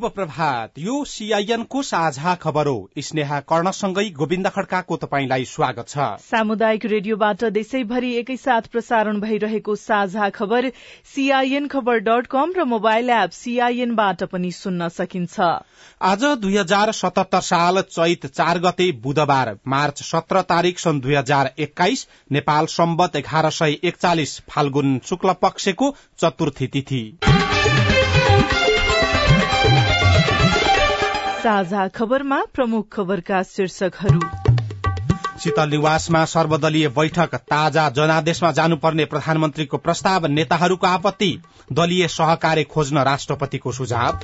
शुभ प्रभात यो सीआईएन को साझा खबर हो। स्नेहा कर्णसँगै गोविन्द खड्काको तपाईँलाई स्वागत छ। सामुदायिक रेडियोबाट देशैभरि एकैसाथ प्रसारण भइरहेको साझा खबर सीआईएन खबर डट कम र मोबाइल एप सीआईएनबाट पनि सुन्न सकिन्छ। आज दुई हजार सतहत्तर साल चैत चार गते बुधबार मार्च सत्र तारीक सन् दुई हजार एक्काइस नेपाल सम्बत एघार सय एकचालिस फाल्गुन शुक्ल पक्षको चतुर्थी तिथि। साझा खबरमा प्रमुख खबरका शीर्षकहरू। सर्वदलीय बैठक ताजा जनादेशमा जानुपर्ने प्रधानमन्त्रीको प्रस्ताव नेताहरूको आपत्ति दलीय सहकार्य खोज्न राष्ट्रपतिको सुझाव।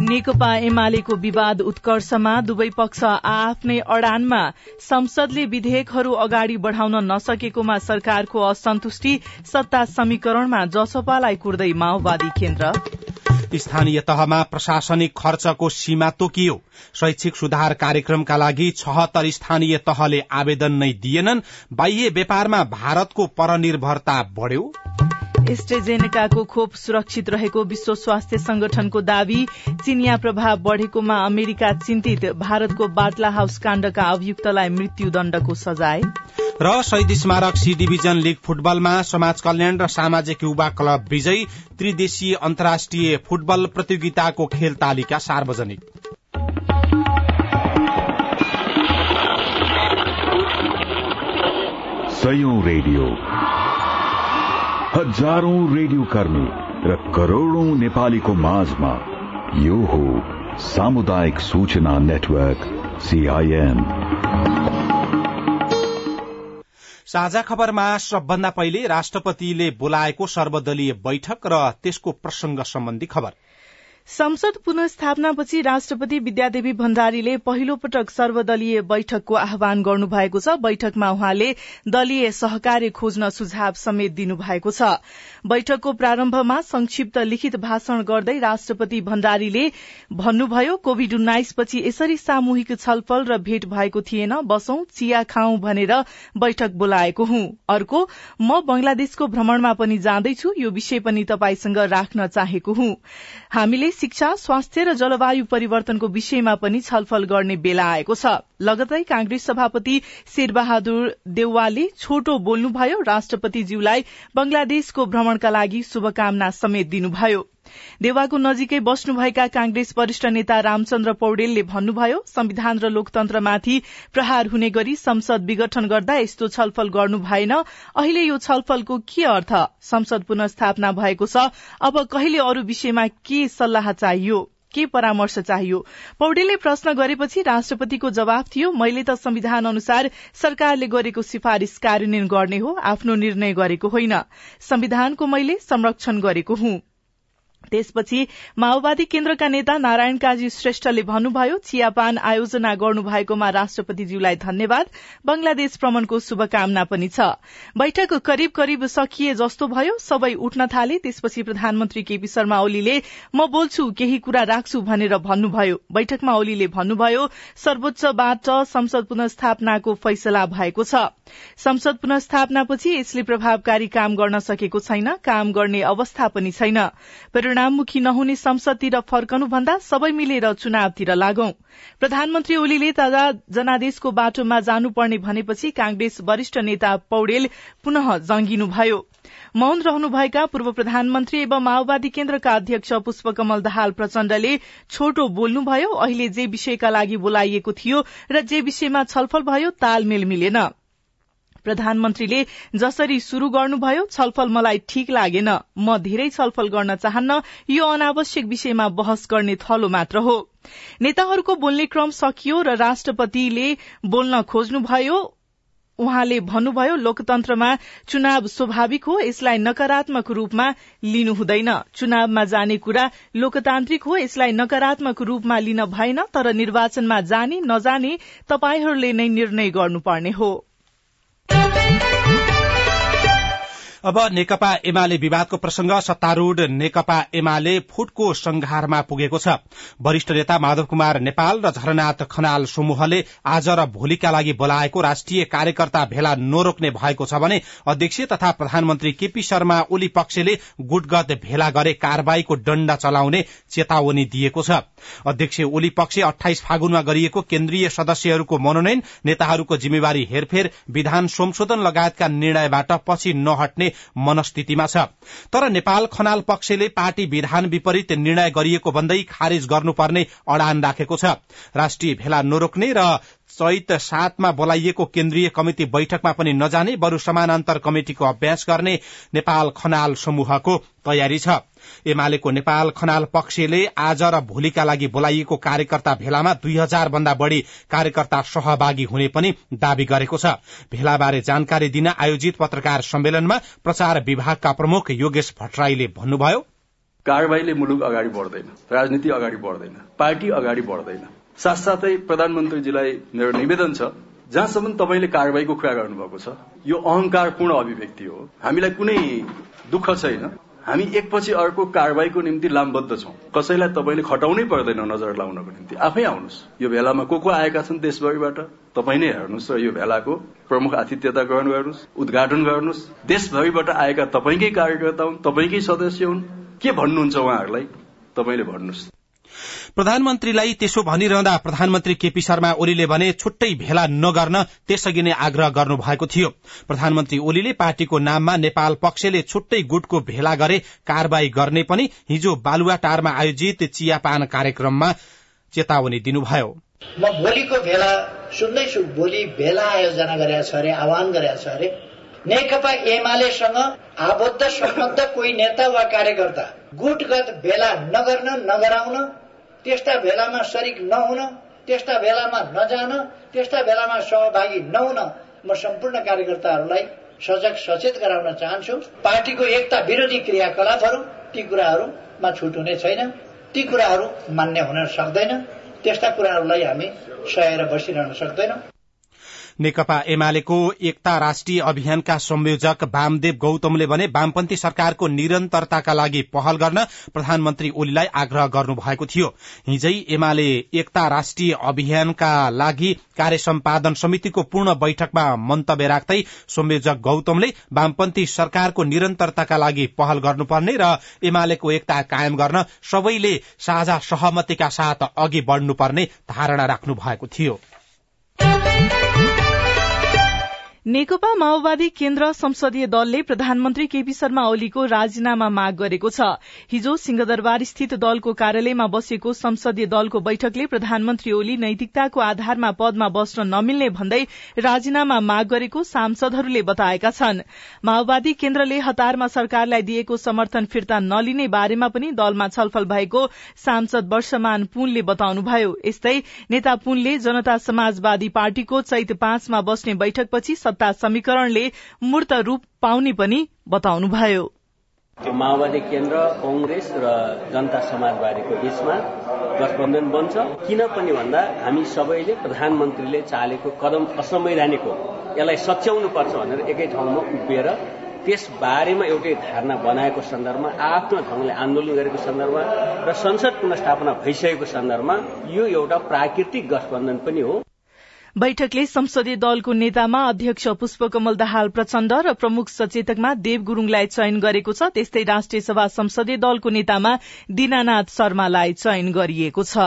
नेकपा एमालेको विवाद उत्कर्षमा दुवै पक्ष आफ्नै अडानमा संसदले विधेयकहरू अगाडि बढ़ाउन नसकेकोमा सरकारको असन्तुष्टि सत्ता समीकरणमा जसपालाई कुर्दै माओवादी केन्द्र। स्थानीय तहमा प्रशासनिक खर्चको सीमा तोकियो। शैक्षिक सुधार कार्यक्रमका लागि छहत्तर स्थानीय तहले आवेदन नै दिएनन्। बाह्य व्यापारमा भारतको परनिर्भरता बढ़्यो। एस्ट्रेजेनेकाको खोप सुरक्षित रहेको विश्व स्वास्थ्य संगठनको दावी चिनिया प्रभाव बढ़ेकोमा अमेरिका चिन्तित भारतको बाटला हाउस काण्डका अभियुक्तलाई मृत्युदण्डको सजाय। र शहीद स्मारक सी डिभिजन लीग फुटबलमा समाज कल्याण र सामाजिक युवा क्लब विजयी त्रिदेशीय अन्तर्राष्ट्रिय फुटबल प्रतियोगिताको खेल तालिका सार्वजनिक। रेडियो। हजारौं रेडियो कर्मी र करोड़ौं नेपालीको माझमा यो हो सामुदायिक सूचना नेटवर्क सीआईएन साझा खबरमा सबभन्दा पहिले राष्ट्रपतिले बोलाएको सर्वदलीय बैठक र त्यसको प्रसंग सम्बन्धी खबर। संसद पुनस्थापनापछि राष्ट्रपति विद्यादेवी भण्डारीले पहिलो पटक सर्वदलीय बैठकको आह्वान गर्नुभएको छ। बैठकमा उहाँले दलीय सहकार्य खोज्न सुझाव समेत दिनुभएको छ। बैठकको प्रारम्भमा संक्षिप्त लिखित भाषण गर्दै राष्ट्रपति भण्डारीले भन्नुभयो कोविड उन्नाइसपछि यसरी सामूहिक छलफल र भेट भएको थिएन। बसौं चिया खाउँ भनेर बैठक बोलाएको हुँ। अर्को म बंगलादेशको भ्रमणमा पनि जाँदैछु। यो विषय पनि तपाईसँग राख्न चाहेको हुँ। हामीले शिक्षा स्वास्थ्य र जलवायु परिवर्तनको विषयमा पनि छलफल गर्ने बेला आएको छ। लगतै कांग्रेस सभापति शेरबहादुर देउवाले छोटो बोल्नुभयो राष्ट्रपतिज्यूलाई बंगलादेशको भ्रमणका लागि शुभकामना समेत दिनुभयो। देवाको नजिकै बस्नुभएका कांग्रेस वरिष्ठ नेता रामचन्द्र पौडेलले भन्नुभयो संविधान र लोकतन्त्रमाथि प्रहार हुने गरी संसद विघटन गर्दा यस्तो छलफल गर्नु भएन। अहिले यो छलफलको के अर्थ? संसद पुनस्थापना भएको छ। अब कहिले अरू विषयमा के सल्लाह चाहियो? के परामर्श चाहियो? पौडेलले प्रश्न गरेपछि राष्ट्रपतिको जवाब थियो मैले त संविधान अनुसार सरकारले गरेको सिफारिश कार्यान्वयन गर्ने हो आफ्नो निर्णय गरेको होइन। संविधानको मैले संरक्षण गरेको हुँ। त्यसपछि माओवादी केन्द्रका नेता नारायण काजी श्रेष्ठले भन्नुभयो चियापान आयोजना गर्नुभएकोमा राष्ट्रपतिज्यूलाई धन्यवाद। बंगलादेश भ्रमणको शुभकामना पनि छ। बैठक करिब करिब सकिए जस्तो भयो। सबै उठ्न थाले। त्यसपछि प्रधानमन्त्री केपी शर्मा ओलीले म बोल्छु केही कुरा राख्छु भनेर भन्नुभयो। बैठकमा ओलीले भन्नुभयो सर्वोच्चबाट संसद पुनस्थापनाको फैसला भएको छ। संसद पुनस्थापनापछि यसले प्रभावकारी काम गर्न सकेको छैन। काम गर्ने अवस्था पनि छैन। परिणाममुखी नहुने संसदतिर फर्कनुभन्दा सबै मिलेर चुनावतिर लागौं। प्रधानमन्त्री ओलीले ताजा जनादेशको बाटोमा जानुपर्ने भनेपछि कांग्रेस वरिष्ठ नेता पौडेल पुनः जंगिनुभयो। मौन रहनुभएका पूर्व प्रधानमन्त्री एवं माओवादी केन्द्रका अध्यक्ष पुष्पकमल दाहाल प्रचण्डले छोटो बोल्नुभयो। अहिले जे विषयका लागि बोलाइएको थियो र जे विषयमा छलफल भयो तालमेल मिलेन। प्रधानमन्त्रीले जसरी शुरू गर्नुभयो छलफल मलाई ठिक लागेन। म धेरै छलफल गर्न चाहन्न यो अनावश्यक विषयमा बहस गर्ने थलो मात्र हो। नेताहरूको बोल्ने क्रम सकियो र राष्ट्रपतिले बोल्न खोज्नुभयो। उहाँले भन्नुभयो लोकतन्त्रमा चुनाव स्वाभाविक हो यसलाई नकारात्मक रूपमा लिनु हुँदैन। चुनावमा जाने कुरा लोकतान्त्रिक हो यसलाई नकारात्मक रूपमा लिन भएन तर निर्वाचनमा जाने नजाने तपाईँहरूले नै निर्णय गर्नुपर्ने हो। Thank you. अब नेकपा एमाले विवादको प्रसंग सत्तारूढ़ नेकपा एमाले फुटको संघारमा पुगेको छ। वरिष्ठ नेता माधव कुमार नेपाल र झरनाथ खनाल समूहले आज र भोलिका लागि बोलाएको राष्ट्रिय कार्यकर्ता भेला नरोक्ने भएको छ भने अध्यक्ष तथा प्रधानमन्त्री केपी शर्मा ओली पक्षले गुटगत भेला गरे कार्यवाहीको डण्डा चलाउने चेतावनी दिएको छ। अध्यक्ष ओली पक्ष अठाइस फागुनमा गरिएको केन्द्रीय सदस्यहरूको मनोनयन नेताहरूको जिम्मेवारी हेरफेर विधान संशोधन लगायतका निर्णयबाट पछि नहट्ने मनस्थितिमा छ। तर नेपाल खनाल पक्षले पार्टी विधान विपरीत निर्णय गरिएको भन्दै खारिज गर्नुपर्ने अडान राखेको छ। राष्ट्रिय भेला नरोक्ने र चैत सातमा बोलाइएको केन्द्रीय कमिटि बैठकमा पनि नजाने बरू समानान्तर कमिटिको अभ्यास गर्ने नेपाल खनाल समूहको तयारी छ। एमालेको नेपाल खनाल पक्षले आज र भोलिका लागि बोलाइएको कार्यकर्ता भेलामा दुई हजार भन्दा बढ़ी कार्यकर्ता सहभागी हुने पनि दावी गरेको छ। भेलाबारे जानकारी दिन आयोजित पत्रकार सम्मेलनमा प्रचार विभागका प्रमुख योगेश भट्टराईले भन्नुभयो कारवाहीले मुलुक अगाडि बढ्दैन राजनीति अगाडि बढ्दैन पार्टी अगाडि बढ्दैन। साथसाथै प्रधानमन्त्रीजीलाई मेरो निवेदन छ जहाँसम्म तपाईँले कारवाहीको कुरा गर्नुभएको छ यो अहंकारपूर्ण अभिव्यक्ति हो। हामीलाई कुनै दुःख छैन। हामी एकपछि अर्को कारवाहीको निम्ति लामबद्ध छौं। कसैलाई तपाईँले खटाउनै पर्दैन नजर लाउनको निम्ति। आफै आउनुहोस्। यो भेलामा को को आएका छन् देशभरिबाट? तपाईँ नै हेर्नुहोस् र यो भेलाको प्रमुख आतिथ्यता ग्रहण गर्नुहोस् उद्घाटन गर्नुहोस्। देशभरिबाट आएका तपाईँकै कार्यकर्ता हुन् तपाईँकै सदस्य हुन्। के भन्नुहुन्छ उहाँहरूलाई? तपाईँले भन्नुहोस्। प्रधानमन्त्रीलाई त्यसो भनिरहँदा प्रधानमन्त्री केपी शर्मा ओलीले भने छुट्टै भेला नगर्न त्यसअघि नै आग्रह गर्नु भएको थियो। प्रधानमन्त्री ओलीले पार्टीको नाममा नेपाल पक्षले छुट्टै गुटको भेला गरे कार्यवाही गर्ने पनि हिजो बालुवाटारमा आयोजित चियापान कार्यक्रममा चेतावनी दिनुभयो। म भोलिको भेला सुन्दैछु भोलि भेला आयोजना गरेका छ अरे आह्वान गरेका छ अरे। नेकपा एमालेसँग आबद्ध सम्बद्ध कोही नेता वा कार्यकर्ता गुटगत भेला नगर्न नगराउन त्यस्ता भेलामा सरिक नहुन त्यस्ता भेलामा नजान त्यस्ता भेलामा सहभागी नहुन म सम्पूर्ण कार्यकर्ताहरूलाई सजग सचेत गराउन चाहन्छु। पार्टीको एकता विरोधी क्रियाकलापहरू ती कुराहरूमा छुट हुने छैन। ती कुराहरू मान्य हुन सक्दैन। त्यस्ता कुराहरूलाई हामी सहेर बसिरहन सक्दैनौं। नेकपा एमालेको एकता राष्ट्रिय अभियानका संयोजक वामदेव गौतमले भने वामपन्थी सरकारको निरन्तरताका लागि पहल गर्न प्रधानमन्त्री ओलीलाई आग्रह गर्नु भएको थियो। हिजै एमाले एकता राष्ट्रिय अभियानका लागि कार्य सम्पादन समितिको पूर्ण बैठकमा मन्तव्य राख्दै संयोजक गौतमले वामपन्थी सरकारको निरन्तरताका लागि पहल गर्नुपर्ने र एमालेको एकता कायम गर्न सबैले साझा सहमतिका साथ अघि बढ़नुपर्ने धारणा राख्नु भएको थियो। नेकपा माओवादी केन्द्र संसदीय दलले प्रधानमन्त्री केपी शर्मा ओलीको राजीनामा माग गरेको छ। हिजो सिंहदरबार स्थित दलको कार्यालयमा बसेको संसदीय दलको बैठकले प्रधानमन्त्री ओली नैतिकताको आधारमा पदमा बस्न नमिल्ने भन्दै राजीनामा माग गरेको सांसदहरूले बताएका छन्। माओवादी केन्द्रले हतारमा सरकारलाई दिएको समर्थन फिर्ता नलिने बारेमा पनि दलमा छलफल भएको सांसद वर्षमान पुनले बताउनुभयो। यस्तै नेता पुनले जनता समाजवादी पार्टीको चैत पाँचमा बस्ने बैठकपछि सत्ता समीकरणले मूर्त रूप पाउने पनि बताउनुभयो। त्यो माओवादी केन्द्र कंग्रेस र जनता समाजवादीको बीचमा गठबन्धन बन्छ। किन पनि भन्दा हामी सबैले प्रधानमन्त्रीले चालेको कदम असंवैधानिक हो। यसलाई सच्याउनु पर्छ भनेर एकै ठाउँमा उभिएर त्यस बारेमा एउटै धारणा बनाएको सन्दर्भमा आफ्नो ढंगले आन्दोलन गरेको सन्दर्भमा र संसद पुनस्थापना भइसकेको सन्दर्भमा यो एउटा प्राकृतिक गठबन्धन पनि हो। बैठकले संसदीय दलको नेतामा अध्यक्ष पुष्पकमल दाहाल प्रचण्ड र प्रमुख सचेतकमा देव गुरूङलाई चयन गरेको छ। त्यस्तै राष्ट्रिय सभा संसदीय दलको नेतामा दीनानाथ शर्मालाई चयन गरिएको छ।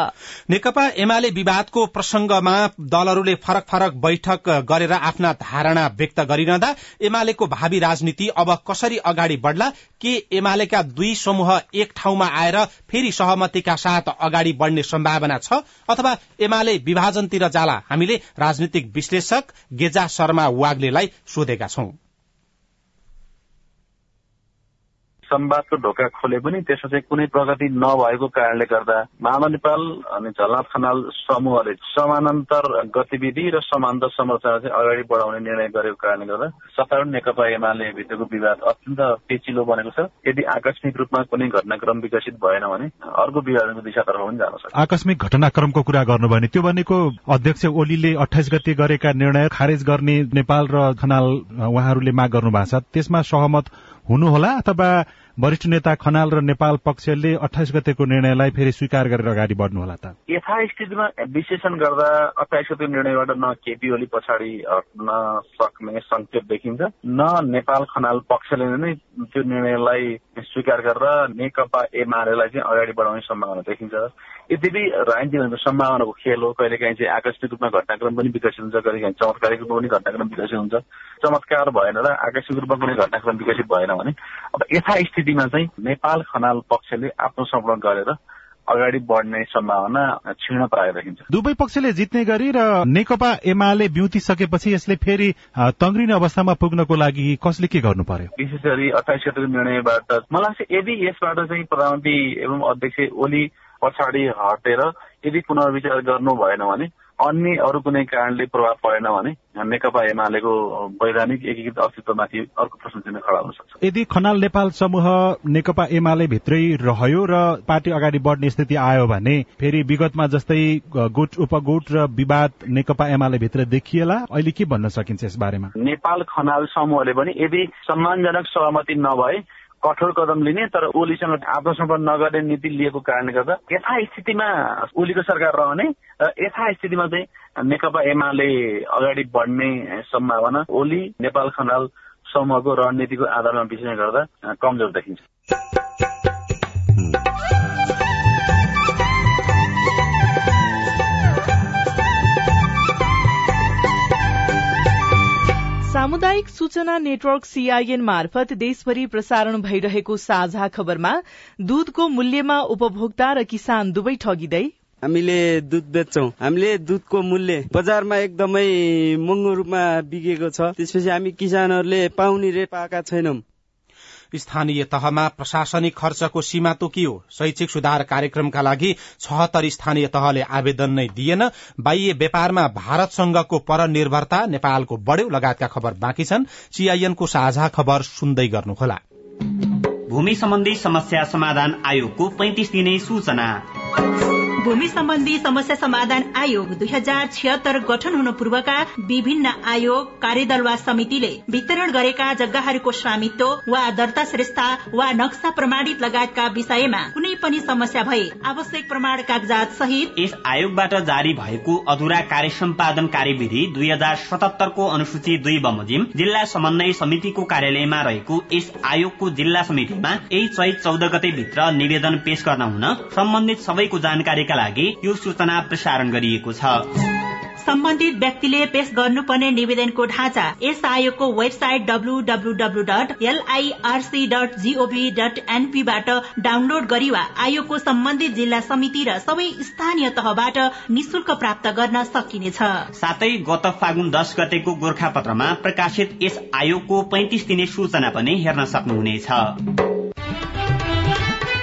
नेकपा एमाले विवादको प्रसंगमा दलहरूले फरक फरक बैठक गरेर आफ्ना धारणा व्यक्त गरिरहँदा एमालेको भावी राजनीति अब कसरी अगाडि बढ़ला के एमालेका दुई समूह एक ठाउँमा आएर फेरि सहमतिका साथ अगाडि बढ़ने सम्भावना छ अथवा एमाले विभाजनतिर जाला हामीले राजनीतिक विश्लेषक गेजा शर्मा वाग्लेलाई सोधेका छौं। संवादको ढोका खोले पनि त्यसमा चाहिँ कुनै प्रगति नभएको कारणले गर्दा मानव नेपाल अनि झलनाथ खनाल समूहले समानान्तर गतिविधि र समान्तर संरचना चाहिँ अगाडि बढाउने निर्णय गरेको कारणले गर्दा सत्तारूढ नेकपा एमाले भित्रको विवाद अत्यन्त पेचिलो बनेको छ। यदि आकस्मिक रूपमा कुनै घटनाक्रम विकसित भएन भने अर्को विभाजनको दिशातर्फ पनि जान सक्छ। आकस्मिक घटनाक्रमको कुरा गर्नुभयो भने त्यो भनेको अध्यक्ष ओलीले अठाइस गते गरेका निर्णय खारेज गर्ने नेपाल र खनाल उहाँहरूले माग गर्नु भएको छ। त्यसमा सहमत हुनुहोला अथवा वरिष्ठ नेता खनाल र नेपाल पक्षले अठाइस गतेको निर्णयलाई फेरि स्वीकार गरेर अगाडि बढ्नुहोला त। यथास्थितिमा विश्लेषण गर्दा अठाइस गते निर्णयबाट न केपी ओली पछाडि हट्न सक्ने संकेत देखिन्छ न नेपाल खनाल पक्षले नै त्यो निर्णयलाई स्वीकार गरेर नेकपा एमालेलाई चाहिँ अगाडि बढाउने सम्भावना देखिन्छ। यद्यपि राजनीति सम्भावनाको खेल हो कहिलेकाहीँ चाहिँ आकस्मिक रूपमा घटनाक्रम पनि विकसित हुन्छ कहिलेकाहीँ चमत्कारिक रूपमा पनि घटनाक्रम विकसित हुन्छ। चमत्कार भएन र आकस्मिक रूपमा कुनै घटनाक्रम विकसित भएन भने अब यथास्थितिमा चाहिँ नेपाल खनाल पक्षले आफ्नो समर्पण गरेर अगाडि बढ्ने सम्भावना क्षीण प्राय देखिन्छ दुवै पक्षले जित्ने गरी र नेकपा एमाले ब्युतिसकेपछि यसले फेरि तङ्ग्रिने अवस्थामा पुग्नको लागि कसले के गर्नु पर्यो? विशेष गरी अठाइस गतिको निर्णयबाट मलाई लाग्छ यदि यसबाट चाहिँ प्रधानमन्त्री एवं अध्यक्ष ओली पछाडि हटेर यदि पुनर्विचार गर्नु भएन भने अन्य अरू कुनै कारणले प्रभाव परेन भने नेकपा एमालेको वैधानिक एकीकृत अस्तित्वमाथि अर्को प्रश्न चिन्ह खडा हुन सक्छ। यदि खनाल नेपाल समूह नेकपा एमाले भित्रै रह्यो र पार्टी अगाडि बढ्ने स्थिति आयो भने फेरि विगतमा जस्तै गुट उपगुट र विवाद नेकपा एमाले भित्र देखिएला अहिले के भन्न सकिन्छ यस बारेमा नेपाल खनाल समूहले पनि यदि सम्मानजनक सहमति नभए कठोर कदम लिने तर ओलीसँग आत्मसमर्पण नगर्ने नीति लिएको कारणले गर्दा यथास्थितिमा ओलीको सरकार रहने र यथास्थितिमा चाहिँ नेकपा एमाले अगाडि बढ्ने सम्भावना ओली नेपाल खनाल समूहको रणनीतिको आधारमा विषय गर्दा कमजोर देखिन्छ। सामुदायिक सूचना नेटवर्क सीआईएन मार्फत देशभरि प्रसारण भइरहेको साझा खबरमा दूधको मूल्यमा उपभोक्ता र किसान दुवै ठगिँदै। हामीले दुध बेच्छौँ। हामीले दुधको मूल्य बजारमा एकदमै महँगो रूपमा बिकेको छ। त्यसपछि हामी किसानहरूले पाउने रेट पाएका छैनौं। स्थानीय तहमा प्रशासनिक खर्चको सीमा तोकियो शैक्षिक सुधार कार्यक्रमका लागि छहत्तर स्थानीय तहले आवेदन नै दिएन। बाह्य व्यापारमा भारतसँगको परनिर्भरता नेपालको बढ्यो। लगायतका खबर बाँकी छन्। सीआईएनको साझा खबर सुन्दै गर्नुहोला। भूमि सम्बन्धी समस्या समाधान आयोगको पैंतिस दिने सूचना। भूमि सम्बन्धी समस्या समाधान आयोग दुई हजार छिहत्तर गठन हुनु पूर्वका विभिन्न आयोग कार्यदल वा समितिले वितरण गरेका जग्गाहरूको स्वामित्व वा दर्ता श्रेष्ठता वा नक्सा प्रमाणित लगायतका विषयमा कुनै पनि समस्या भए आवश्यक प्रमाण कागजात सहित यस आयोगबाट जारी भएको अधुरा कार्य सम्पादन कार्यविधि दुई हजार सतहत्तरको अनुसूची दुई बमोजिम जिल्ला समन्वय समितिको कार्यालयमा रहेको यस आयोगको जिल्ला समितिमा यही चैत चौध गते भित्र निवेदन पेश गर्न हुन सम्बन्धित सबैको जानकारी लागि यो सूचना प्रसारण गरिएको छ। सम्बन्धित व्यक्तिले पेश गर्नुपर्ने निवेदनको ढाँचा यस आयोगको website WWW dot LIRC dot GOV dot एनपीबाट download गरी वा आयोगको सम्बन्धित जिल्ला समिति र सबै स्थानीय तहबाट निशुल्क प्राप्त गर्न सकिनेछ। साथै गत फागुन दश गतेको गोर्खा पत्रमा प्रकाशित यस आयोगको पैंतिस दिने सूचना पनि हेर्न सक्नुहुनेछ।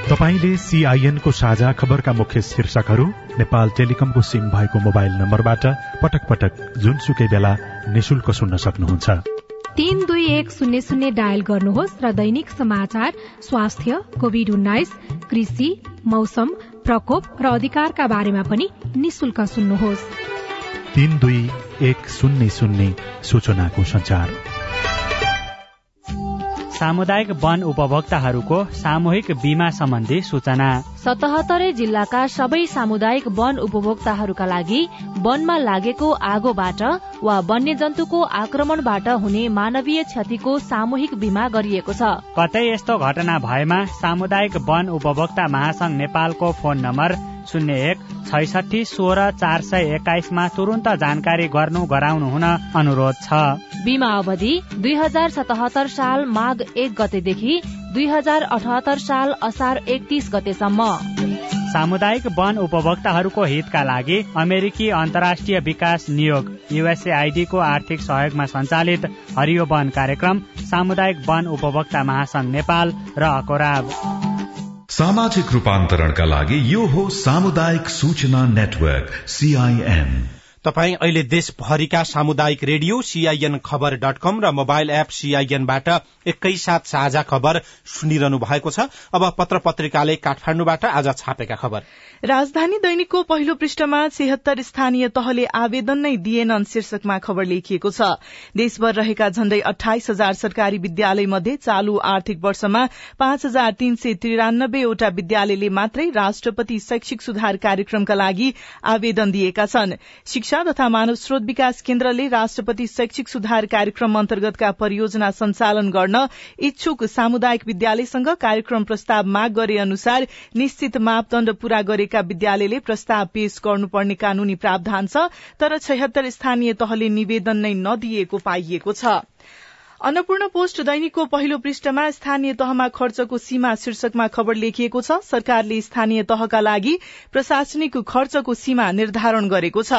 तपाईँले सीआईएनको साझा खबरका मुख्य शीर्षकहरू नेपाल टेलिकमको सिम भएको मोबाइल नम्बरबाट पटक पटक जुनसुकै बेला निशुल्क सुन्न सक्नुहुन्छ। तीन दुई एक शून्य शून्य डायल गर्नुहोस् र दैनिक समाचार स्वास्थ्य कोविड उन्नाइस कृषि मौसम प्रकोप र अधिकारका बारेमा पनि निशुल्क सुन्नुहोस्। तीन दुई एक शून्य शून्य सूचनाको संचार सामुदायिक वन उपभोक्ताहरूको सामूहिक बीमा सम्बन्धी सूचना। सतहत्तरै जिल्लाका सबै सामुदायिक वन उपभोक्ताहरूका लागि वनमा लागेको आगोबाट वा वन्यजन्तुको आक्रमणबाट हुने मानवीय क्षतिको सामूहिक बीमा गरिएको छ। कतै यस्तो घटना भएमा सामुदायिक वन उपभोक्ता महासंघ नेपालको फोन नम्बर शून्य एक छैसठी सोह्र चार सय एक्काइसमा तुरन्त जानकारी गर्नु गराउनु हुन अनुरोध छ। बीमा अवधि दुई हजार सतहत्तर साल माघ एक गतेदेखि दुई हजार अठहत्तर साल असार एकतिस गतेसम्म। सामुदायिक वन उपभोक्ताहरूको हितका लागि अमेरिकी अन्तर्राष्ट्रिय विकास नियोग युएसएआईडी को आर्थिक सहयोगमा सञ्चालित हरियो वन कार्यक्रम सामुदायिक वन उपभोक्ता महासंघ नेपाल र अकोराब। सामाजिक रूपान्तरणका लागि यो हो सामुदायिक सूचना नेटवर्क सीआईएन तपाई अहिले देशभरिका सामुदायिक radio CIN Khabar dot com र मोबाइल एप सीआईएनबाट एकैसाथ साझा खबर सुनिरहनु भएको छ। अब पत्र पत्रिकाले काठमाडौँबाट आज छापेका खबर। राजधानी दैनिकको पहिलो पृष्ठमा छिहत्तर स्थानीय तहले आवेदन नै दिएनन् शीर्षकमा खबर लेखिएको छ। देशभर रहेका झण्डै अठाइस हजार सरकारी विद्यालय मध्ये चालू आर्थिक वर्षमा पाँच हजार तीन सय त्रिरानब्बेवटा विद्यालयले मात्रै राष्ट्रपति शैक्षिक सुधार कार्यक्रमका लागि आवेदन दिएका छन्। शिक्षा तथा मानव स्रोत विकास केन्द्रले राष्ट्रपति शैक्षिक सुधार कार्यक्रम अन्तर्गतका परियोजना सञ्चालन गर्न इच्छुक सामुदायिक विद्यालयसँग कार्यक्रम प्रस्ताव माग गरे अनुसार निश्चित मापदण्ड पूरा गरे गरेका विद्यालयले प्रस्ताव पेश गर्नुपर्ने कानूनी प्रावधान छ तर छयत्तर स्थानीय तहले निवेदन नै नदिएको पाइएको छ। अन्नपूर्ण पोस्ट दैनिकको पहिलो पृष्ठमा स्थानीय तहमा खर्चको सीमा शीर्षकमा खबर लेखिएको छ। सरकारले स्थानीय तहका लागि प्रशासनिक खर्चको सीमा निर्धारण गरेको छ।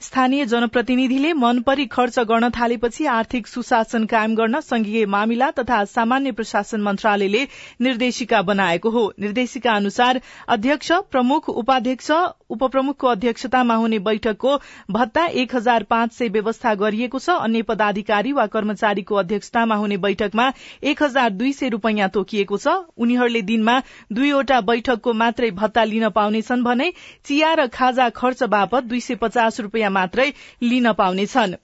स्थानीय जनप्रतिनिधिले मनपरी खर्च गर्न थालेपछि आर्थिक सुशासन कायम गर्न संघीय मामिला तथा सामान्य प्रशासन मन्त्रालयले निर्देशिका बनाएको हो। निर्देशिका अनुसार अध्यक्ष प्रमुख उपाध्यक्ष उपप्रमुखको अध्यक्षतामा हुने बैठकको भत्ता एक हजार पाँच सय व्यवस्था गरिएको छ। अन्य पदाधिकारी वा कर्मचारीको अध्यक्षतामा हुने बैठकमा एक हजार दुई सय रूपियाँ तोकिएको छ। उनीहरूले दिनमा दुईवटा बैठकको मात्रै भत्ता लिन पाउनेछन् भने चिया र खाजा खर्च बापत दुई सय पचास रूपियाँ मात्रै लिन पाउनेछन्।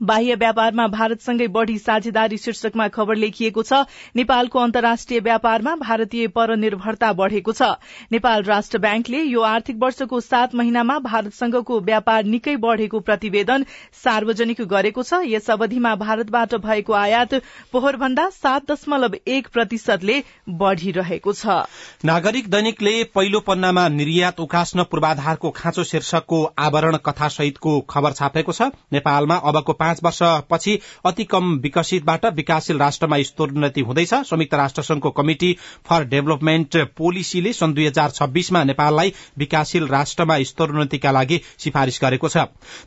बाह्य व्यापारमा भारतसँगै बढ़ी साझेदारी शीर्षकमा खबर लेखिएको छ। नेपालको अन्तर्राष्ट्रिय व्यापारमा भारतीय परनिर्भरता बढ़ेको छ। नेपाल राष्ट्र ब्याङ्कले यो आर्थिक वर्षको सात महिनामा भारतसँगको व्यापार निकै बढ़ेको प्रतिवेदन सार्वजनिक गरेको छ। यस अवधिमा भारतबाट भएको आयात पोहोरभन्दा सात दशमलव एक प्रतिशतले बढ़िरहेको छ। नागरिक दैनिकले पहिलो पन्नामा निर्यात उकास्न पूर्वाधारको खाँचो शीर्षकको आवरण कथा सहितको खबर छापेको छ। नेपालमा अबको पाँच वर्षपछि अति कम विकसितबाट विकासशील राष्ट्रमा स्तरोन्नति हुँदैछ। संयुक्त राष्ट्र संघको कमिटी फर डेभलपमेन्ट पोलिसीले सन् दुई हजार छब्बीसमा नेपाललाई विकासशील राष्ट्रमा स्तरोन्नतिका लागि सिफारिश गरेको छ।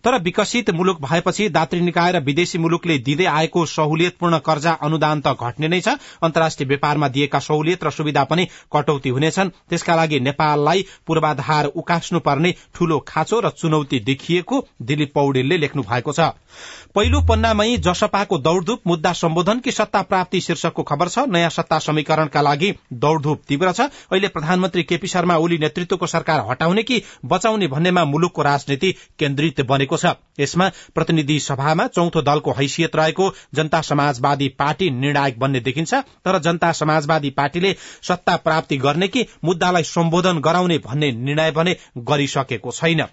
तर विकसित मुलुक भएपछि दात्री निकाय र विदेशी मुलुकले दिँदै आएको सहुलियतपूर्ण कर्जा अनुदान त घट्ने नै छ। अन्तर्राष्ट्रिय व्यापारमा दिएका सहुलियत र सुविधा पनि कटौती हुनेछन्। त्यसका लागि नेपाललाई पूर्वाधार उकास्नु पर्ने ठूलो खाँचो र चुनौती देखिएको दिलीप पौडेलले लेख्नु भएको छ। पहिलो पन्नामै जसपाको दौड़धूप मुद्दा सम्बोधन कि सत्ता प्राप्ति शीर्षकको खबर छ। नयाँ सत्ता समीकरणका लागि दौड़धूप तीव्र छ। अहिले प्रधानमन्त्री केपी शर्मा ओली नेतृत्वको सरकार हटाउने कि बचाउने भन्नेमा मुलुकको राजनीति केन्द्रित बनेको छ। यसमा प्रतिनिधि सभामा चौथो दलको हैसियत रहेको जनता समाजवादी पार्टी निर्णायक बन्ने देखिन्छ। तर जनता समाजवादी पार्टीले सत्ता प्राप्ति गर्ने कि मुद्दालाई सम्बोधन गराउने भन्ने निर्णय भने गरिसकेको छैन।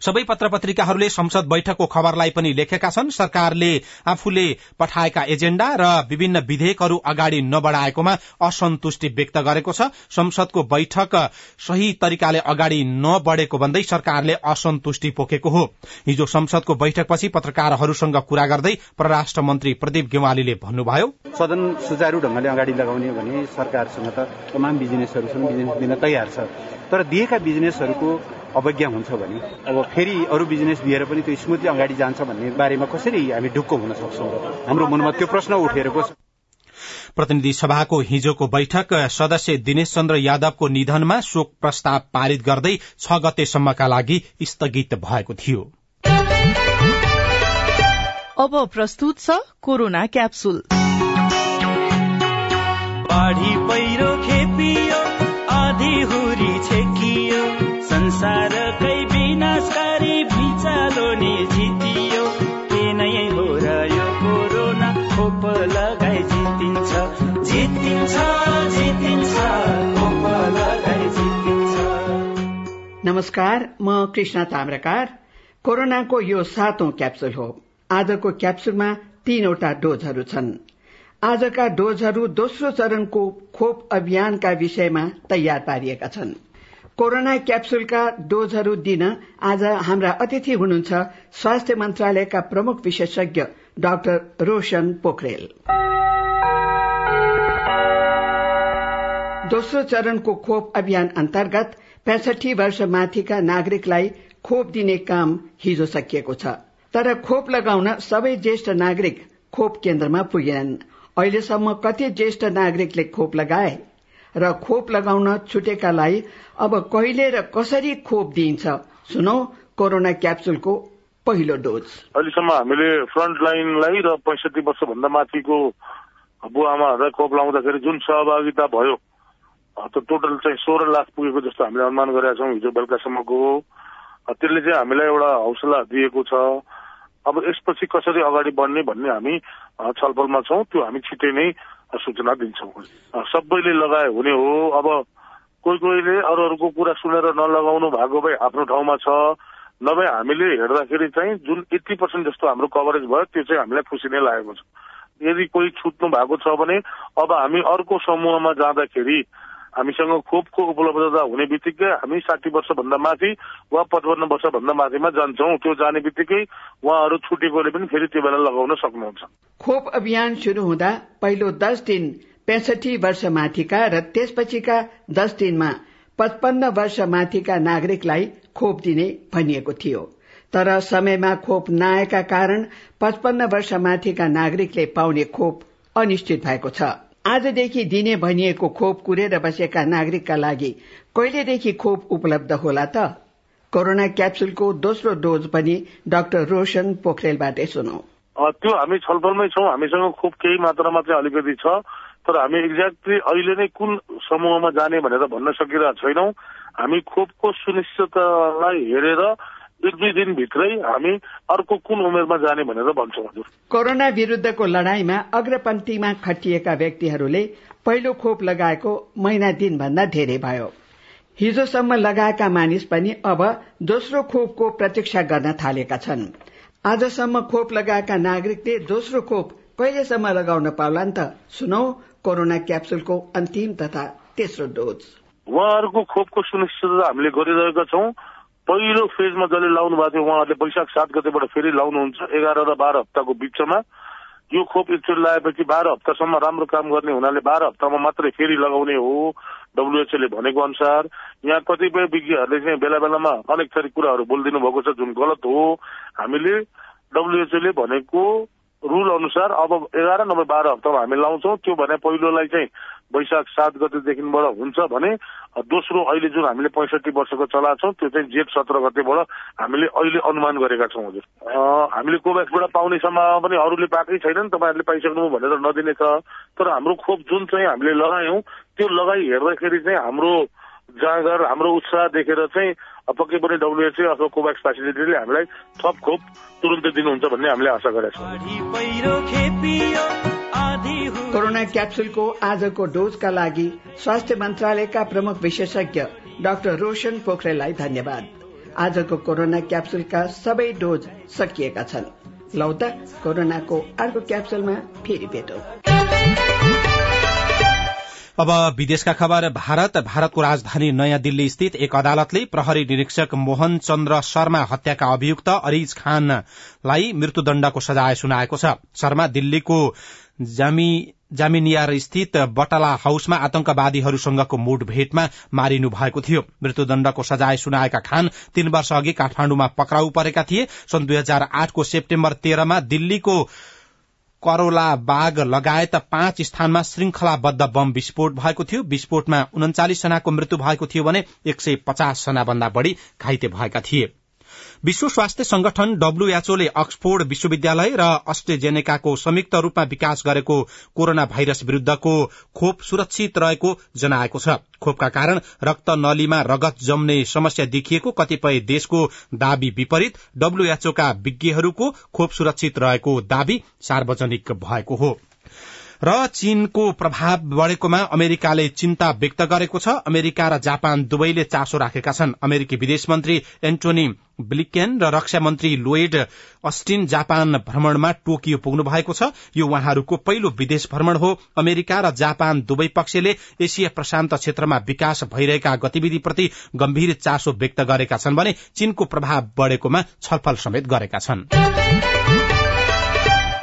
सबै पत्र पत्रिकाहरूले संसद बैठकको खबरलाई पनि लेखेका छन्। सरकारले आफूले पठाएका एजेण्डा र विभिन्न विधेयकहरू अगाडि नबढ़ाएकोमा असन्तुष्टि व्यक्त गरेको छ। संसदको बैठक सही तरिकाले अगाडि नबढ़ेको भन्दै सरकारले असन्तुष्टि पोखेको हो। हिजो संसदको बैठकपछि पत्रकारहरूसँग कुरा गर्दै परराष्ट्र मन्त्री प्रदीप गेवालीले भन्नुभयो सदन सुचारू ढंगले अगाडि लगाउने भने सरकारसँग त तमाम बिजनेसहरू छन् बिजनेस दिन तयार छ। तर दिएका बिजनेसहरूको अवज्ञा हुन्छ भने अब फेरि अरू बिजनेस दिएर पनि त्यो स्मुथली अगाडि जान्छ भन्ने बारेमा कसरी हामी ढुक्क हुन सक्छौँ? हाम्रो मनमा त्यो प्रश्न उठेको छ प्रतिनिधि सभाको हिजोको बैठक सदस्य दिनेश चन्द्र यादवको निधनमा शोक प्रस्ताव पारित गर्दै छ गतेसम्मका लागि स्थगित भएको थियो। अब प्रस्तुत छ कोरोना क्याप्सुल। संसारकै विनाशकारी भिचालो नि जितियो नै हो र यो कोरोना खोप लगाई जितिन्छ। जितिन्छ जितिन्छ खोप लगाई जितिन्छ। नमस्कार म कृष्ण ताम्रकार। कोरोनाको यो सातौं क्याप्सुल हो। आजको क्याप्सुलमा तीनवटा डोजहरू छन्। आजका डोजहरू दोस्रो चरणको खोप अभियानका विषयमा तयार पारिएका छन्। कोरोना क्याप्सुलका डोजहरू दिन आज हाम्रा अतिथि हुनुहुन्छ स्वास्थ्य मन्त्रालयका प्रमुख विशेषज्ञ डाक्टर रोशन पोखरेल। दोस्रो चरणको खोप अभियान अन्तर्गत पैंसठी वर्ष माथिका नागरिकलाई खोप दिने काम हिजो सकिएको छ। तर खोप लगाउन सबै ज्येष्ठ नागरिक खोप केन्द्रमा पुगेनन्। अहिलेसम्म कति ज्येष्ठ नागरिकले खोप लगाए र खोप लगाउन छुटेकालाई अब कहिले र कसरी खोप दिइन्छ? सुनौ कोरोना क्याप्सुलको पहिलो डोज। अहिलेसम्म हामीले फ्रन्ट लाइनलाई र पैँसठी वर्षभन्दा माथिको बुवा आमाहरूलाई खोप लाउँदाखेरि जुन सहभागिता भयो त्यो टोटल चाहिँ सोह्र लाख पुगेको जस्तो हामीले अनुमान गरेका छौँ हिजो बेलुकासम्मको त्यसले चाहिँ हामीलाई एउटा हौसला दिएको छ। अब यसपछि कसरी अगाडि बढ्ने भन्ने हामी छलफलमा छौँ त्यो हामी छिटै नै सूचना दिन्छौँ। सबैले लगाए हुने हो। अब कोही कोहीले अरू अरूको कुरा सुनेर नलगाउनु भएको भए आफ्नो ठाउँमा छ। नभए हामीले हेर्दाखेरि चाहिँ जुन एट्टी पर्सेन्ट जस्तो हाम्रो कभरेज भयो त्यो चाहिँ हामीलाई खुसी नै लागेको छ। यदि कोही छुट्नु भएको छ भने अब हामी अर्को समूहमा जाँदाखेरि हामीसँग खोपको उपलब्धता हुने बित्तिकै हामी साठी वर्षभन्दा माथि वा पचपन्न वर्षभन्दा माथिमा जान्छौँ त्यो जाने बित्तिकै उहाँहरू छुटेकोले पनि फेरि त्यो बेला लगाउन सक्नुहुन्छ खोप अभियान शुरू हुँदा पहिलो दस दिन पैंसठी वर्ष माथिका र त्यसपछिका दस दिनमा पचपन्न वर्ष माथिका नागरिकलाई खोप दिने भनिएको थियो। तर समयमा खोप नआएका कारण पचपन्न वर्ष माथिका नागरिकले पाउने खोप अनिश्चित भएको छ। आजदेखि दिने भनिएको खोप कुरेर बसेका नागरिकका लागि कहिलेदेखि खोप उपलब्ध होला त? कोरोना क्याप्सुलको दोस्रो डोज पनि डाक्टर रोशन पोखरेलबाटै सुनौ। त्यो हामी छलफलमै छौँ हामीसँग खोप केही मात्रामा चाहिँ अलिकति छ तर हामी एक्ज्याक्टली अहिले नै कुन समूहमा जाने भनेर भन्न सकिरहेको छैनौँ। हामी खोपको सुनिश्चिततालाई हेरेर एक दुई दिनभित्रै हामी अर्को कुन उमेरमा जाने भनेर भन्छौँ हजुर। कोरोना विरूद्धको लड़ाईमा अग्रपन्थीमा खटिएका व्यक्तिहरूले पहिलो खोप लगाएको महिना दिनभन्दा धेरै भयो। हिजोसम्म लगाएका मानिस पनि अब दोस्रो खोपको प्रतीक्षा गर्न थालेका छन्। आजसम्म खोप लगाएका नागरिकले दोस्रो खोप कहिलेसम्म लगाउन पाउलान् त? सुनौ कोरोना क्याप्सुलको अन्तिम तथा तेस्रो डोज। उहाँहरूको खोपको सुनिश्चितता हामीले गरिरहेका छौँ। पहिलो फेजमा जसले लाउनु भएको थियो उहाँहरूले वैशाख सात गतेबाट फेरि लाउनुहुन्छ एघार र बाह्र हप्ताको बिचमा। यो खोप एकचोटि लगाएपछि बाह्र हप्तासम्म राम्रो काम गर्ने हुनाले बाह्र हप्तामा मात्रै फेरि लगाउने हो डब्लुएचओले भनेको अनुसार। यहाँ कतिपय विज्ञहरूले चाहिँ बेला बेलामा अनेक थरी कुराहरू बोलिदिनु भएको छ जुन गलत हो। हामीले डब्लुएचओले भनेको रुल अनुसार अब एघार नभए बाह्र हप्तामा हामी लाउँछौँ। त्यो भने पहिलोलाई चाहिँ वैशाख सात गतेदेखिबाट हुन्छ भने दोस्रो अहिले जुन हामीले पैँसठी वर्षको चलाएको छौँ त्यो चाहिँ जेठ सत्र गतेबाट हामीले अहिले अनुमान गरेका छौँ हजुर। हामीले कोभ्याक्सबाट पाउने सम्भावना पनि अरूले पाएकै छैनन् तपाईँहरूले पाइसक्नु भनेर नदिने छ तर हाम्रो खोप जुन चाहिँ हामीले लगायौँ त्यो लगाइ हेर्दाखेरि चाहिँ हाम्रो जाँगर हाम्रो उत्साह देखेर चाहिँ पक्कै पनि डब्लुएचए अथवा कोभ्याक्स फेसिलिटीले हामीलाई थप खोप तुरन्तै दिनुहुन्छ भन्ने हामीले आशा गरेका छौँ। कोरोना क्याप्सुलको आजको डोजका लागि स्वास्थ्य मन्त्रालयका प्रमुख विशेषज्ञ डाक्टर रोशन पोखरेललाई धन्यवाद। आजको कोरोना क्याप्सुलका सबै डोज सकिएका छन्। लौ त कोरोनाको अर्को क्याप्सुलमा फेरि भेटौं। अब विदेशका खबर। भारत भारतको राजधानी नयाँ दिल्ली स्थित एक अदालतले प्रहरी निरीक्षक मोहन चन्द्र शर्मा हत्याका अभियुक्त अरिज खानलाई मृत्युदण्डको सजाय सुनाएको छ। शर्मा दिल्लीको जामी जामिनियार स्थित बटला हाउसमा आतंकवादीहरूसँगको मुठभेटमा मारिनु भएको थियो। मृत्युदण्डको सजाय सुनाएका खान तीन वर्ष अघि काठमाण्डुमा पक्राउ परेका थिए। सन् दुई हजार आठको सेप्टेम्बर तेह्रमा दिल्लीको करोला बाग लगायत पाँच स्थानमा श्रृंखलाबद्ध बम विस्फोट भएको थियो। विस्फोटमा उन्चालिस जनाको मृत्यु भएको थियो भने एक सय पचास जना भन्दा बढ़ी घाइते भएका थिए। विश्व स्वास्थ्य संगठन डब्ल्यूएचओले अक्सफोर्ड विश्वविद्यालय र अस्ट्रेजेनेकाको संयुक्त रूपमा विकास गरेको कोरोना भाइरस विरूद्धको खोप सुरक्षित रहेको जनाएको छ। खोपका कारण रक्त नलीमा रगत जम्ने समस्या देखिएको कतिपय देशको दावी विपरीत डब्ल्यूएचओका विज्ञहरूको खोप सुरक्षित रहेको दावी सार्वजनिक भएको हो। र चीनको प्रभाव बढ़ेकोमा अमेरिकाले चिन्ता व्यक्त गरेको छ। अमेरिका र जापान दुवैले चासो राखेका छन्। अमेरिकी विदेश मन्त्री एन्टोनी ब्लिकेन र रक्षा मन्त्री लोएड अस्टिन जापान भ्रमणमा टोकियो पुग्नु भएको छ। यो उहाँहरूको पहिलो विदेश भ्रमण हो। अमेरिका र जापान दुवै पक्षले एसिया प्रशान्त क्षेत्रमा विकास भइरहेका गतिविधिप्रति गम्भीर चासो व्यक्त गरेका छन् भने चीनको प्रभाव बढ़ेकोमा छलफल समेत गरेका छन्।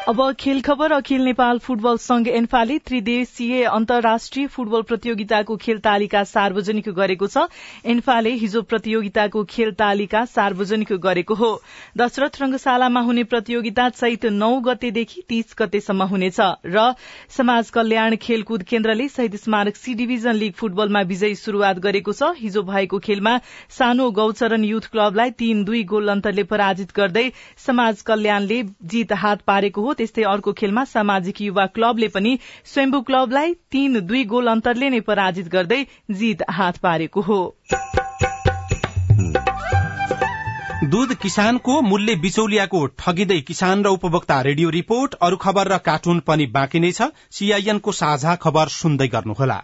अब खेल खबर अखिल नेपाल फुटबल संघ एन्फाले त्रिदेशीय अन्तर्राष्ट्रिय फुटबल प्रतियोगिताको खेल तालिका सार्वजनिक गरेको छ। एन्फाले हिजो प्रतियोगिताको खेल तालिका सार्वजनिक गरेको हो। दशरथ रंगशालामा हुने प्रतियोगिता चैत नौ गतेदेखि तीस गतेसम्म हुनेछ र समाज कल्याण खेलकुद केन्द्रले शहीद स्मारक सी डिभिजन लीग फुटबलमा विजयी शुरूआत गरेको छ। हिजो भएको खेलमा सानो गौचरण युथ क्लबलाई तीन दुई गोल अन्तरले पराजित गर्दै समाज कल्याणले जीत हात पारेको हो। त्यस्तै अर्को खेलमा सामाजिक युवा क्लबले पनि स्वयम्भू क्लबलाई तीन दुई गोल अन्तरले नै पराजित गर्दै जीत हात पारेको हो। दूध किसानको मूल्य बिचौलियाको ठगिँदै किसान र उपभोक्ता रेडियो रिपोर्ट अरू खबर र कार्टुन पनि बाँकी नै छ। सीआईएनको साझा खबर सुन्दै गर्नुहोला।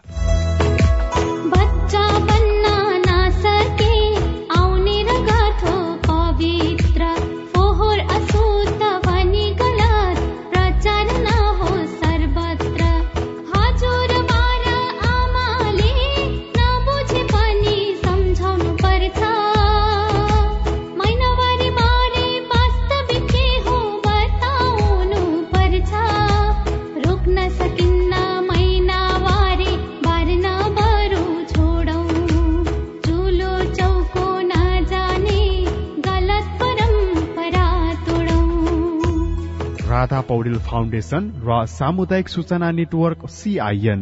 राधा पौडेल फाउन्डेशन र सामुदायिक सूचना नेटवर्क सिआइएन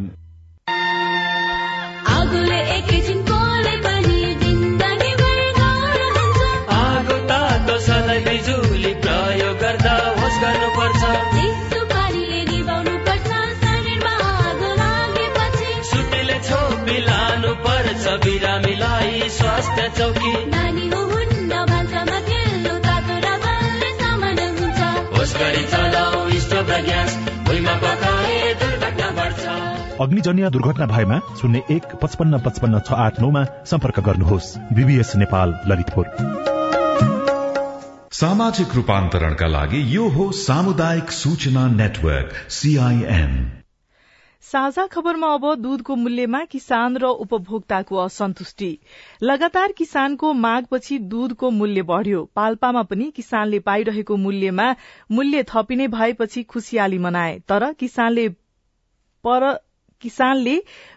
बिजुली प्रयोग गर्दा होस गर्नुपर्छ। सुटीले छोपी लानु पर्छ बिरामीलाई स्वास्थ्य चौकी। नानी हुन्न भान्सामा खेल्नु तातो र बलले सामान हुन्छ। होस गरी चलाऊ स्टोभ र ग्यास भुइँमा पकाए दुर्घटना बढ्छ। अग्निजन्य दुर्घटना भएमा शून्य एक पचपन्न पचपन्न छ आठ नौमा सम्पर्क गर्नुहोस्। बीबीएस नेपाल ललितपुर। सामाजिक रूपान्तरणका लागि यो हो सामुदायिक सूचना नेटवर्क सीआईएन साझा खबरमा अब दूधको मूल्यमा किसान र उपभोक्ताको असन्तुष्टि। लगातार किसानको मागपछि दूधको मूल्य बढ़्यो। पाल्पामा पनि किसानले पाइरहेको मूल्यमा मूल्य थपिने भएपछि खुशियाली मनाए। तर किसानले पर किसानले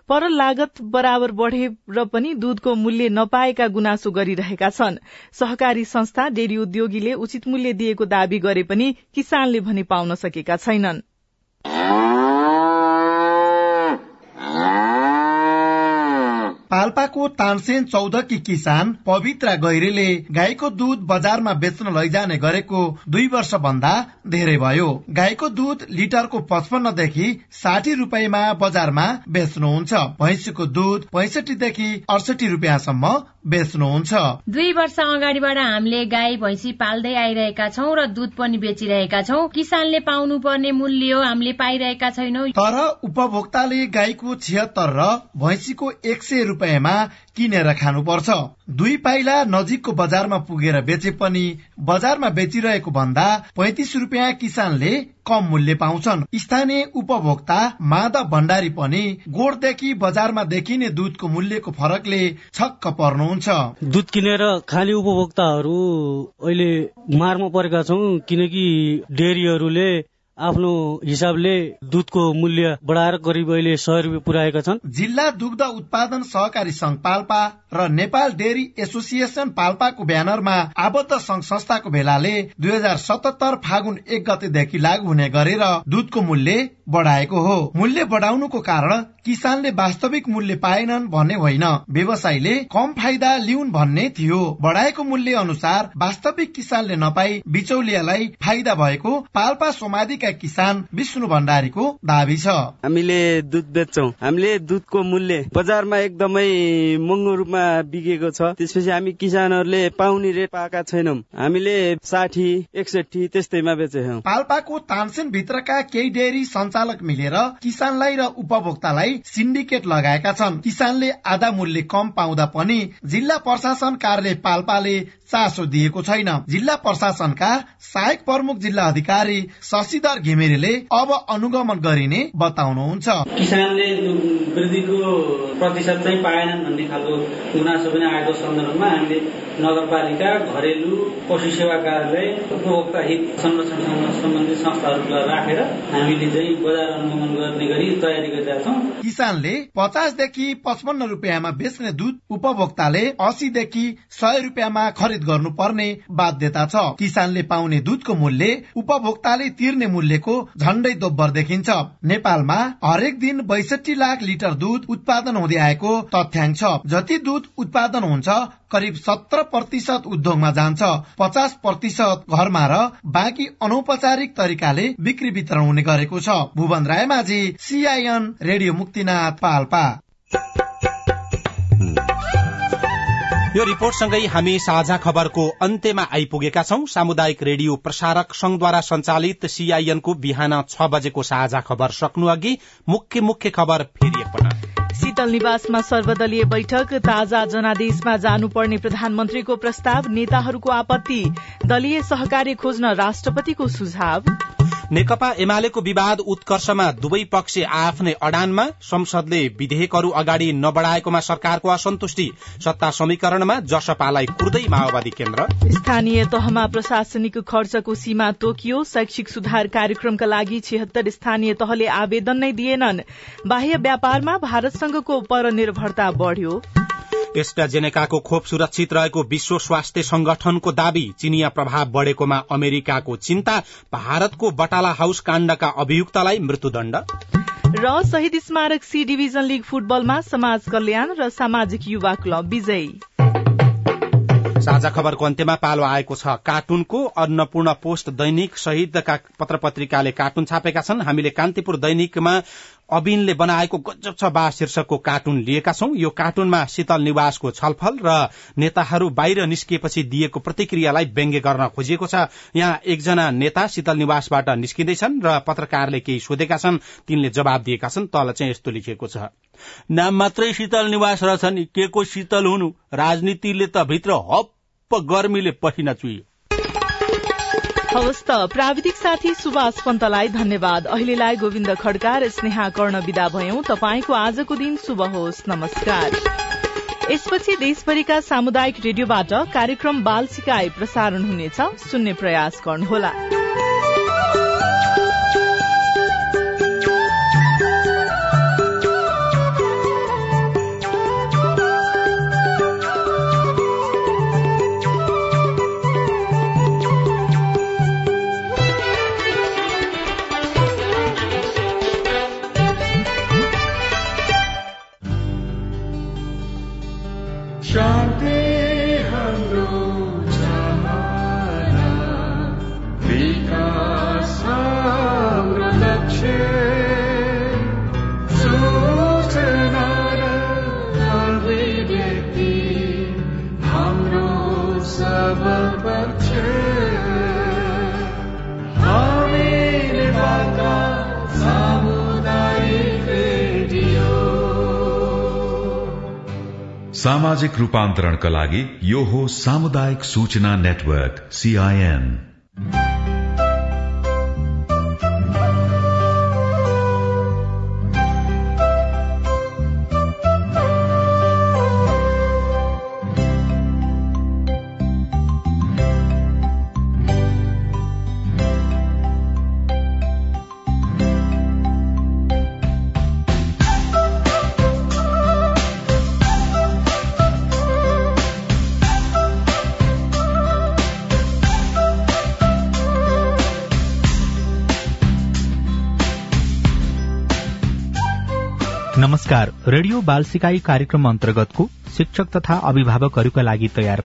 पर लागत बराबर बढ़ेर पनि दूधको मूल्य नपाएका गुनासो गरिरहेका छन्। सहकारी संस्था डेरी उद्योगीले उचित मूल्य दिएको दावी गरे पनि किसानले भने पाउन सकेका छैनन्। पाल्पाको तानसेन चौधकी किसान पवित्र गैरेले गाईको दूध बजारमा बेच्न लैजाने गरेको दुई वर्ष भन्दा धेरै भयो। गाईको दूध लिटरको पचपन्नदेखि साठी रुपियाँमा बजारमा बेच्नुहुन्छ। भैँसीको दूध पैसठीदेखि अडसठी रुपियाँसम्म बेच्नुहुन्छ। दुई वर्ष अगाडिबाट हामीले गाई भैँसी पाल्दै आइरहेका छौँ र दूध पनि बेचिरहेका छौँ। किसानले पाउनु पर्ने मूल्य हामीले पाइरहेका छैनौँ। तर उपभोक्ताले गाईको छिहत्तर र भैँसीको एक सय रुपियाँमा किनेर खानुपर्छ। दुई पाइला नजिकको बजारमा पुगेर बेचे पनि बजारमा बेचिरहेको भन्दा पैतिस रुपियाँ किसानले कम मूल्य पाउँछन्। स्थानीय उपभोक्ता माधव भण्डारी पनि गोठदेखि बजारमा देखिने दूधको मूल्यको फरकले छक्क पर्नुहुन्छ। दुध किनेर खाने उपभोक्ताहरू अहिले मारमा परेका छौँ किनकि डेरीहरूले आफ्नो हिसाबले दुधको मूल्य बढाएर करिब अहिले सय रुपियाँ पुर्याएका छन्। जिल्ला दुग्ध उत्पादन सहकारी संघ पाल्पा र नेपाल डेरी एसोसिएसन पाल्पाको ब्यानरमा आबद्ध संघ संस्थाको भेलाले दुई हजार सतहत्तर फागुन एक गतेदेखि लागू हुने गरेर दुधको मूल्य बढाएको हो। मूल्य बढाउनुको कारण किसानले वास्तविक मूल्य पाएनन् भन्ने होइन। व्यवसायीले कम फाइदा लिउन् भन्ने थियो। बढाएको मूल्य अनुसार वास्तविक किसानले नपाई बिचौलियालाई फाइदा भएको पाल्पा सोमादिका किसान विष्णु भण्डारीको दावी छ। हामीले दुध बेच्छौ। हामीले दुधको मूल्य बजारमा एकदमै महँगो रूपमा बिकेको छ। त्यसपछि हामी किसानहरूले पाउने रेट पाएका छैनौँ। हामीले साठी एकसठी त्यस्तैमा बेचेछौँ। पाल्पाको तानसेन भित्रका केही डेरी सञ्चालक मिलेर किसानलाई र उपभोक्तालाई सिन्डिकेट लगाएका छन्। किसानले आधा मूल्य कम पाउँदा पनि जिल्ला प्रशासन कार्यालय पाल्पाले चासो दिएको छैन। जिल्ला प्रशासनका सहायक प्रमुख जिल्ला अधिकारी शशिधर घिमिरेले अब अनुगमन गरिने बताउनुहुन्छ। किसानले वृद्धिको प्रतिशत चाहिँ पाएनन् भन्ने खालको गुनासो पनि आएको सन्दर्भमा हामीले नगरपालिका घरेलु पशु सेवा कार्यालय उपभोक्ता हित संरक्षण सम्बन्धी संस्थाहरूलाई राखेर हामीले चाहिँ बजार अनुगमन गर्ने गरी तयारी गरिरहेका छौँ। किसानले पचासदेखि पचपन्न रुपियाँमा बेच्ने दुध उपभोक्ताले असीदेखि सय रुपियाँमा खरिद गर्नुपर्ने बाध्यता छ। किसानले पाउने दुधको मूल्य उपभोक्ताले तिर्ने मूल्यको झण्डै दोब्बर देखिन्छ। नेपालमा हरेक दिन बैसठी लाख लिटर दुध उत्पादन हुँदै आएको तथ्याङ्क छ। जति दुध उत्पादन हुन्छ करिब सत्र प्रतिशत उद्योगमा जान्छ। पचास प्रतिशत घरमा र बाँकी अनौपचारिक तरिकाले बिक्री वितरण हुने गरेको छ। Bhuwan Raimajhi CIN radio Muktinath Palpa. यो रिपोर्टसँगै हामी साझा खबरको अन्त्यमा आइपुगेका छौं। सामुदायिक रेडियो प्रसारक संघद्वारा संचालित सीआईएनको बिहान छ बजेको साझा खबर सक्नु अघि मुख्य मुख्य खबर फेरि एकपटक। शीतल निवासमा सर्वदलीय बैठक ताजा जनादेशमा जानुपर्ने प्रधानमन्त्रीको प्रस्ताव नेताहरूको आपत्ति दलीय सहकारी खोज्न राष्ट्रपतिको सुझाव। नेकपा एमालेको विवाद उत्कर्षमा दुवै पक्ष आफ्नै अडानमा संसदले विधेयकहरू अगाडि नबढ़ाएकोमा सरकारको असन्तुष्टि। सत्ता समीकरणमा जसपालाई कुर्दै माओवादी केन्द्र। स्थानीय तहमा प्रशासनिक खर्चको सीमा तोकियो। शैक्षिक सुधार कार्यक्रमका लागि छिहत्तर स्थानीय तहले आवेदन नै दिएनन्। बाह्य व्यापारमा भारतसँगको परनिर्भरता बढ़्यो। एस्ट्राजेनेकाको खोप सुरक्षित रहेको विश्व स्वास्थ्य संगठनको दावी चिनिया प्रभाव बढ़ेकोमा अमेरिकाको चिन्ता भारतको बटाला हाउस काण्डका अभियुक्तलाई मृत्युदण्ड। र शहीद स्मारक सी डिभिजन लीग फुटबलमा समाज कल्याण र सामाजिक युवा क्लब विजयी। साझा खबरको अन्त्यमा पालो आएको छ। कार्टुनको अन्नपूर्ण पोस्ट दैनिक सहितका पत्र पत्रिकाले कार्टुन छापेका छन्। हामीले कान्तिपुर दैनिकमा अबिनले बनाएको गजब छ बा शीर्षकको कार्टुन लिएका छौं। यो कार्टुनमा शीतल निवासको छलफल र नेताहरू बाहिर निस्किएपछि दिएको प्रतिक्रियालाई व्यङ्ग्य गर्न खोजिएको छ। यहाँ एकजना नेता शीतल निवासबाट निस्किँदैछन् र पत्रकारले केही सोधेका छन्। तिनले जवाब दिएका छन्। तल चाहिँ यस्तो लेखिएको छ। नाम मात्रै शीतल निवास रहेछ नि? के को शीतल हुनु? राजनीतिले त भित्र हप्प गर्मीले पसिना चुइयो। हवस् त। प्राविधिक साथी सुभाष पन्तलाई धन्यवाद। अहिलेलाई गोविन्द खड्का र स्नेहा कर्ण विदा भयौं। तपाईँको आजको दिन शुभ होस्। नमस्कार। यसपछि देशभरिका सामुदायिक रेडियोबाट कार्यक्रम बाल सिकाई प्रसारण हुनेछ। सुन्ने प्रयास गर्नुहोला। सामाजिक रूपान्तरणका लागि यो हो सामुदायिक सूचना नेटवर्क सीआईएन रेडियो बाल सिकाई कार्यक्रम अन्तर्गतको शिक्षक तथा अभिभावकहरूका लागि तयार